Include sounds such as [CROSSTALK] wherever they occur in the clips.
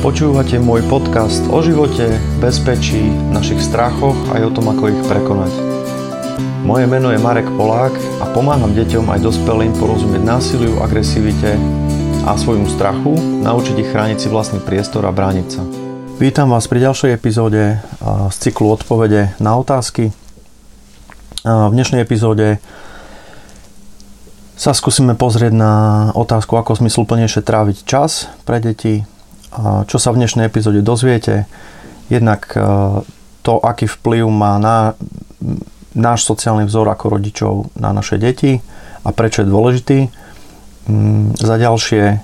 Počúvate môj podcast o živote, bezpečí, našich strachoch aj o tom, ako ich prekonať. Moje meno je Marek Polák a pomáham deťom aj dospelým porozumieť násiliu, agresivite a svojmu strachu, naučiť ich chrániť si vlastný priestor a brániť sa. Vítam vás pri ďalšej epizóde z cyklu odpovede na otázky. V dnešnej epizóde sa skúsime pozrieť na otázku, ako zmysluplnejšie tráviť čas pre deti, čo sa v dnešnej epizóde dozviete. Jednak e, to, aký vplyv má na náš sociálny vzor ako rodičov na naše deti a prečo je dôležitý. Mm, za ďalšie,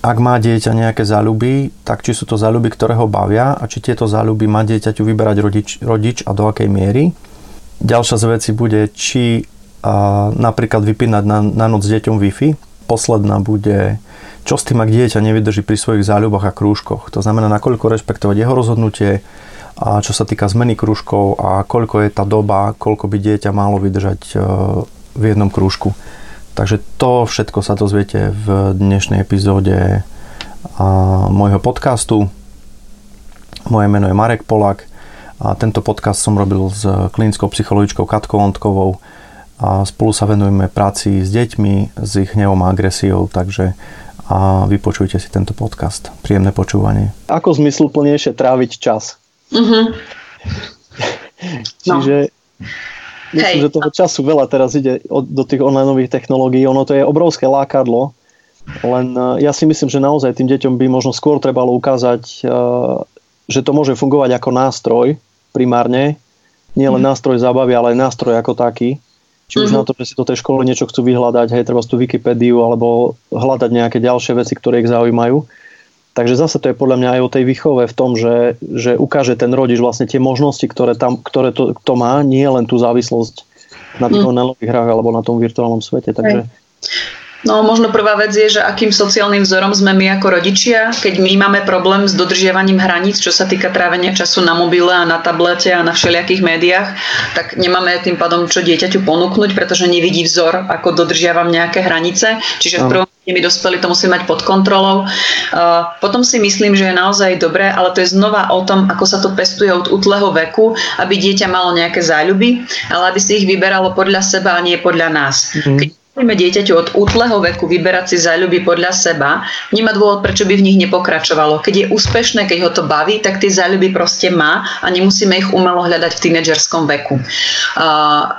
ak má dieťa nejaké záľuby, tak či sú to záľuby, ktoré ho bavia a či tieto záľuby má dieťaťu vyberať rodič, rodič a do akej miery. Ďalšia z vecí bude, či a, napríklad vypínať na, na noc deťom Wi-Fi. Posledná bude čo s tým, ak dieťa nevydrží pri svojich záľuboch a krúžkoch. To znamená, nakoľko rešpektovať jeho rozhodnutie, a čo sa týka zmeny krúžkov a koľko je tá doba, koľko by dieťa malo vydržať e, v jednom krúžku. Takže to všetko sa dozviete v dnešnej epizóde môjho podcastu. Moje meno je Marek Polak a tento podcast som robil s klinickou psychologičkou Katkou Ontkovou a spolu sa venujeme práci s deťmi, s ich hnevom a agresiou, takže a vypočujte si tento podcast. Príjemné počúvanie. Ako zmysluplnejšie tráviť čas? Uh-huh. Čiže no. myslím, Hej. že toho času veľa teraz ide do tých online technológií. Ono to je obrovské lákadlo, len e, ja si myslím, že naozaj tým deťom by možno skôr trebalo ukázať, e, že to môže fungovať ako nástroj primárne. Nie len mm. nástroj zábavy, ale aj nástroj ako taký. Či už mm-hmm. na to, že si do tej školy niečo chcú vyhľadať, hej, treba tú Wikipédiu alebo hľadať nejaké ďalšie veci, ktoré ich zaujímajú. Takže zase to je podľa mňa aj o tej výchove v tom, že, že ukáže ten rodič vlastne tie možnosti, ktoré, tam, ktoré to, to má, nie len tú závislosť na tých mm. hrách alebo na tom virtuálnom svete. Takže... No možno prvá vec je, že akým sociálnym vzorom sme my ako rodičia, keď my máme problém s dodržiavaním hraníc, čo sa týka trávenia času na mobile a na tablete a na všelijakých médiách, tak nemáme tým pádom čo dieťaťu ponúknuť, pretože nevidí vzor, ako dodržiavam nejaké hranice. Čiže v prvom my dospeli to musíme mať pod kontrolou. Potom si myslím, že je naozaj dobré, ale to je znova o tom, ako sa to pestuje od útleho veku, aby dieťa malo nejaké záľuby, ale aby si ich vyberalo podľa seba a nie podľa nás. Mm. Poďme dieťaťu od útleho veku vyberať si záľuby podľa seba, nemá dôvod, prečo by v nich nepokračovalo. Keď je úspešné, keď ho to baví, tak tie záľuby proste má a nemusíme ich umelo hľadať v tínedžerskom veku.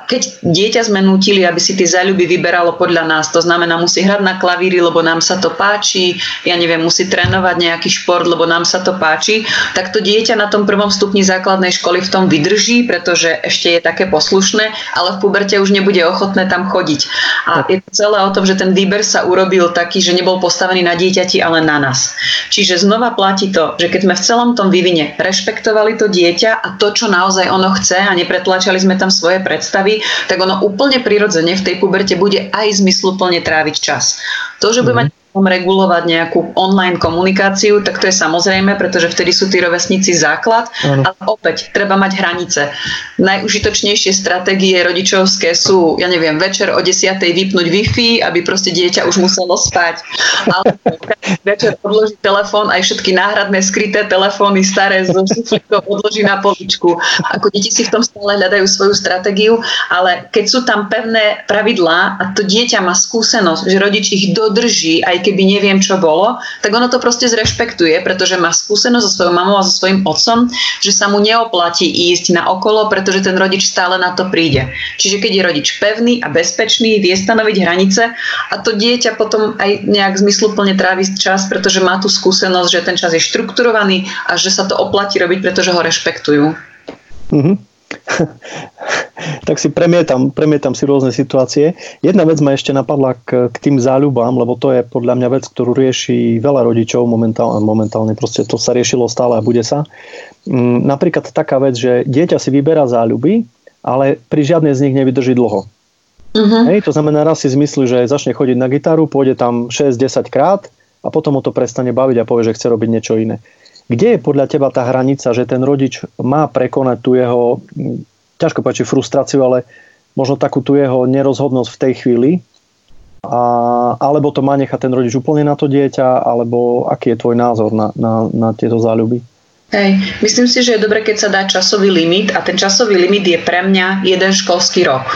Keď dieťa sme nutili, aby si tie záľuby vyberalo podľa nás, to znamená, musí hrať na klavíri, lebo nám sa to páči, ja neviem, musí trénovať nejaký šport, lebo nám sa to páči, tak to dieťa na tom prvom stupni základnej školy v tom vydrží, pretože ešte je také poslušné, ale v puberte už nebude ochotné tam chodiť. A je to celé o tom, že ten výber sa urobil taký, že nebol postavený na dieťati, ale na nás. Čiže znova platí to, že keď sme v celom tom vývine rešpektovali to dieťa a to, čo naozaj ono chce a nepretlačali sme tam svoje predstavy, tak ono úplne prirodzene v tej puberte bude aj zmysluplne tráviť čas. To, že bude mať regulovať nejakú online komunikáciu, tak to je samozrejme, pretože vtedy sú tí rovesníci základ, ano. ale opäť treba mať hranice. Najužitočnejšie stratégie rodičovské sú, ja neviem, večer o 10. vypnúť Wi-Fi, aby proste dieťa už muselo spať. Ale večer odloží telefón, aj všetky náhradné skryté telefóny staré zo odloží na poličku. Ako deti si v tom stále hľadajú svoju stratégiu, ale keď sú tam pevné pravidlá a to dieťa má skúsenosť, že rodič ich dodrží aj keby neviem, čo bolo, tak ono to proste zrešpektuje, pretože má skúsenosť so svojou mamou a so svojím otcom, že sa mu neoplatí ísť na okolo, pretože ten rodič stále na to príde. Čiže keď je rodič pevný a bezpečný, vie stanoviť hranice a to dieťa potom aj nejak zmysluplne trávi čas, pretože má tú skúsenosť, že ten čas je štrukturovaný a že sa to oplatí robiť, pretože ho rešpektujú. Mm-hmm. [LAUGHS] tak si premietam, premietam si rôzne situácie. Jedna vec ma ešte napadla k, k tým záľubám, lebo to je podľa mňa vec, ktorú rieši veľa rodičov momentálne, momentálne proste to sa riešilo stále a bude sa. Mm, napríklad taká vec, že dieťa si vyberá záľuby, ale pri žiadnej z nich nevydrží dlho. Uh-huh. Hej, to znamená, raz si zmyslí, že začne chodiť na gitaru, pôjde tam 6-10 krát a potom ho to prestane baviť a povie, že chce robiť niečo iné. Kde je podľa teba tá hranica, že ten rodič má prekonať tú jeho, ťažko povedať, frustráciu, ale možno takú tú jeho nerozhodnosť v tej chvíli a, alebo to má nechať ten rodič úplne na to dieťa, alebo aký je tvoj názor na, na, na tieto záľuby? Hej, myslím si, že je dobre, keď sa dá časový limit a ten časový limit je pre mňa jeden školský rok.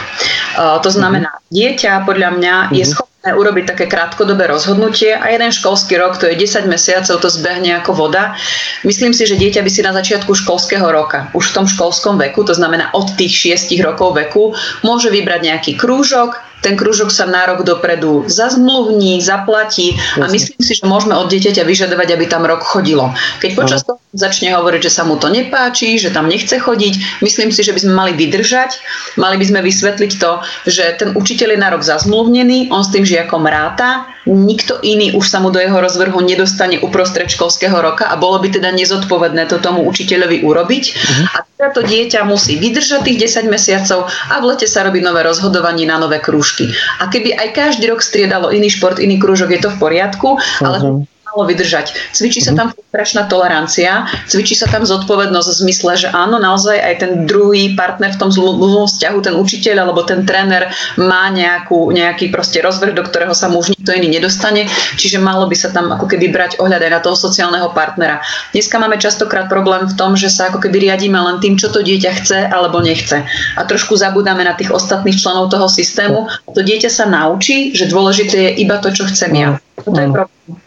Uh, to znamená, mm-hmm. dieťa podľa mňa mm-hmm. je mhm. Schopné urobiť také krátkodobé rozhodnutie a jeden školský rok, to je 10 mesiacov, to zbehne ako voda. Myslím si, že dieťa by si na začiatku školského roka, už v tom školskom veku, to znamená od tých 6 rokov veku, môže vybrať nejaký krúžok, ten krúžok sa na rok dopredu zazmluvní, zaplatí a myslím si, že môžeme od dieťaťa vyžadovať, aby tam rok chodilo. Keď počas toho začne hovoriť, že sa mu to nepáči, že tam nechce chodiť, myslím si, že by sme mali vydržať, mali by sme vysvetliť to, že ten učiteľ je na rok zazmluvnený, on s tým žiakom ráta, nikto iný už sa mu do jeho rozvrhu nedostane uprostred školského roka a bolo by teda nezodpovedné to tomu učiteľovi urobiť. Uh-huh. A teda to dieťa musí vydržať tých 10 mesiacov a v lete sa robí nové rozhodovanie na nové krúžky. A keby aj každý rok striedalo iný šport, iný krúžok, je to v poriadku, ale malo vydržať. Cvičí sa mhm. tam strašná tolerancia, cvičí sa tam zodpovednosť v zmysle, že áno, naozaj aj ten druhý partner v tom zlom vzťahu, ten učiteľ alebo ten tréner má nejakú, nejaký proste rozvrh, do ktorého sa mu už nikto iný nedostane, čiže malo by sa tam ako keby brať ohľad aj na toho sociálneho partnera. Dneska máme častokrát problém v tom, že sa ako keby riadíme len tým, čo to dieťa chce alebo nechce. A trošku zabudáme na tých ostatných členov toho systému. To dieťa sa naučí, že dôležité je iba to, čo chcem ja. Toto je problém.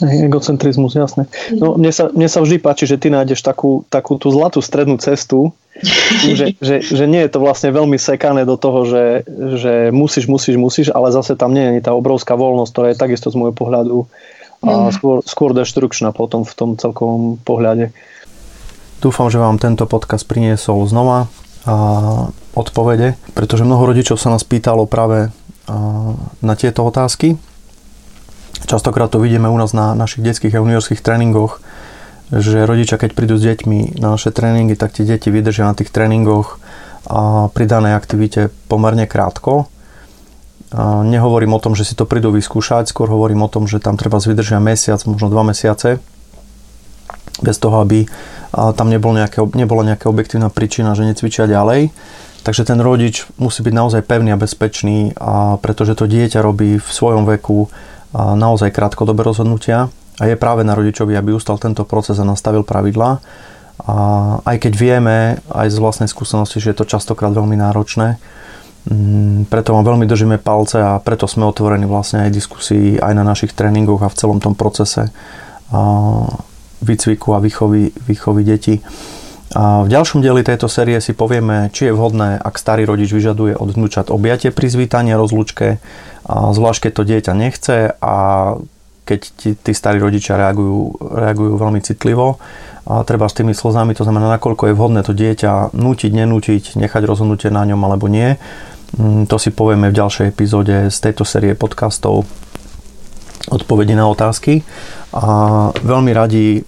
Egocentrizmus, jasné. No, mne, sa, mne sa vždy páči, že ty nájdeš takú, takú tú zlatú strednú cestu, [LAUGHS] že, že, že nie je to vlastne veľmi sekané do toho, že, že musíš, musíš, musíš, ale zase tam nie je tá obrovská voľnosť, ktorá je takisto z môjho pohľadu a mm. skôr, skôr deštrukčná potom v tom celkovom pohľade. Dúfam, že vám tento podcast priniesol znova a odpovede, pretože mnoho rodičov sa nás pýtalo práve na tieto otázky Častokrát to vidíme u nás na našich detských a juniorských tréningoch, že rodičia, keď prídu s deťmi na naše tréningy, tak tie deti vydržia na tých tréningoch a pri danej aktivite pomerne krátko. A nehovorím o tom, že si to prídu vyskúšať, skôr hovorím o tom, že tam treba vydržia mesiac, možno dva mesiace, bez toho, aby tam nebol nejaké, nebola nejaká objektívna príčina, že necvičia ďalej. Takže ten rodič musí byť naozaj pevný a bezpečný, a pretože to dieťa robí v svojom veku naozaj krátkodobé rozhodnutia a je práve na rodičovi, aby ustal tento proces a nastavil pravidlá. A aj keď vieme aj z vlastnej skúsenosti, že je to častokrát veľmi náročné, mm, preto vám veľmi držíme palce a preto sme otvorení vlastne aj diskusii aj na našich tréningoch a v celom tom procese výcviku a výchovy, výchovy detí. A v ďalšom dieli tejto série si povieme, či je vhodné, ak starý rodič vyžaduje od vnúčat objatie pri zvítaní a rozlúčke, a zvlášť keď to dieťa nechce a keď tí, tí starí rodičia reagujú, reagujú veľmi citlivo a treba s tými slzami, to znamená, nakoľko je vhodné to dieťa nútiť, nenútiť, nechať rozhodnutie na ňom alebo nie. Mm, to si povieme v ďalšej epizóde z tejto série podcastov odpovedi na otázky. A veľmi radi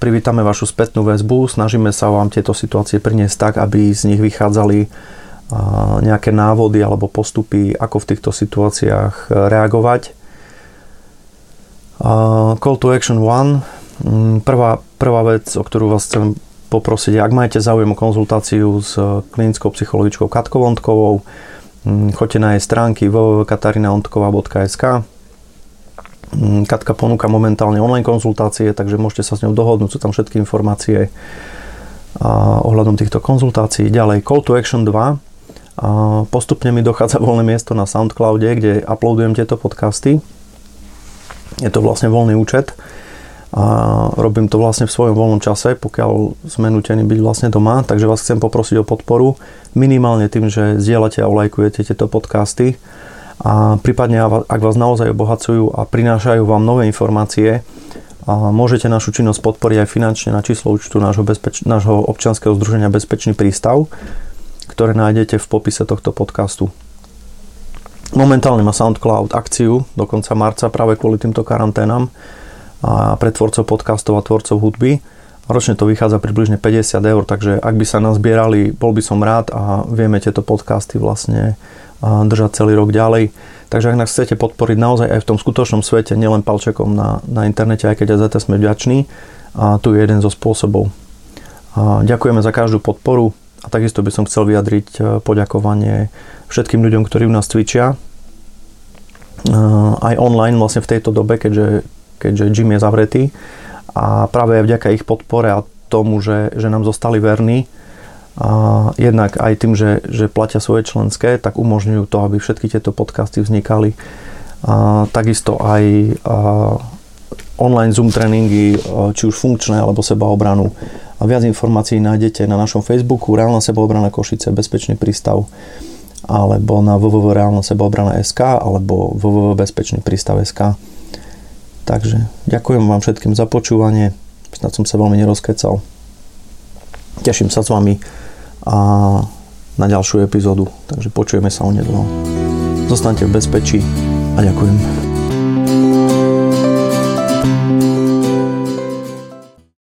privítame vašu spätnú väzbu, snažíme sa vám tieto situácie priniesť tak, aby z nich vychádzali nejaké návody alebo postupy, ako v týchto situáciách e, reagovať. Call to action 1. Mm, prvá, prvá vec, o ktorú vás chcem poprosiť, ak máte záujem o konzultáciu s klinickou psychologičkou Katkou Ondkovou, mm, choďte na jej stránky www.katarinaondkova.sk Katka ponúka momentálne online konzultácie, takže môžete sa s ňou dohodnúť, sú tam všetky informácie ohľadom týchto konzultácií. Ďalej, Call to Action 2. A postupne mi dochádza [LAUGHS] voľné miesto na Soundcloude, kde uploadujem tieto podcasty. Je to vlastne voľný účet a robím to vlastne v svojom voľnom čase, pokiaľ sme nutení byť vlastne doma, takže vás chcem poprosiť o podporu minimálne tým, že zdieľate a lajkujete tieto podcasty a prípadne ak vás naozaj obohacujú a prinášajú vám nové informácie, a môžete našu činnosť podporiť aj finančne na číslo účtu nášho, bezpeč- nášho občianskeho združenia Bezpečný prístav ktoré nájdete v popise tohto podcastu. Momentálne má SoundCloud akciu do konca marca práve kvôli týmto karanténam a pre tvorcov podcastov a tvorcov hudby. Ročne to vychádza približne 50 eur, takže ak by sa nás zbierali, bol by som rád a vieme tieto podcasty vlastne držať celý rok ďalej. Takže ak nás chcete podporiť naozaj aj v tom skutočnom svete, nielen palčekom na, na internete, aj keď aj za to sme vďační, a tu je jeden zo spôsobov. A ďakujeme za každú podporu, a takisto by som chcel vyjadriť e, poďakovanie všetkým ľuďom, ktorí u nás cvičia. aj online vlastne v tejto dobe, keďže, keďže gym je zavretý a práve vďaka ich podpore a tomu, že, že nám zostali verní, a jednak aj tým, že, že platia svoje členské, tak umožňujú to, aby všetky tieto podcasty vznikali. A takisto aj a online Zoom tréningy, či už funkčné alebo sebaobranu. A viac informácií nájdete na našom Facebooku Reálna sebaobrana Košice, Bezpečný prístav alebo na www.realnasebaobrana.sk alebo www.bezpečnýprístav.sk Takže ďakujem vám všetkým za počúvanie. Snad som sa veľmi nerozkecal. Teším sa s vami a na ďalšiu epizódu. Takže počujeme sa onedlho. Zostaňte v bezpečí a ďakujem.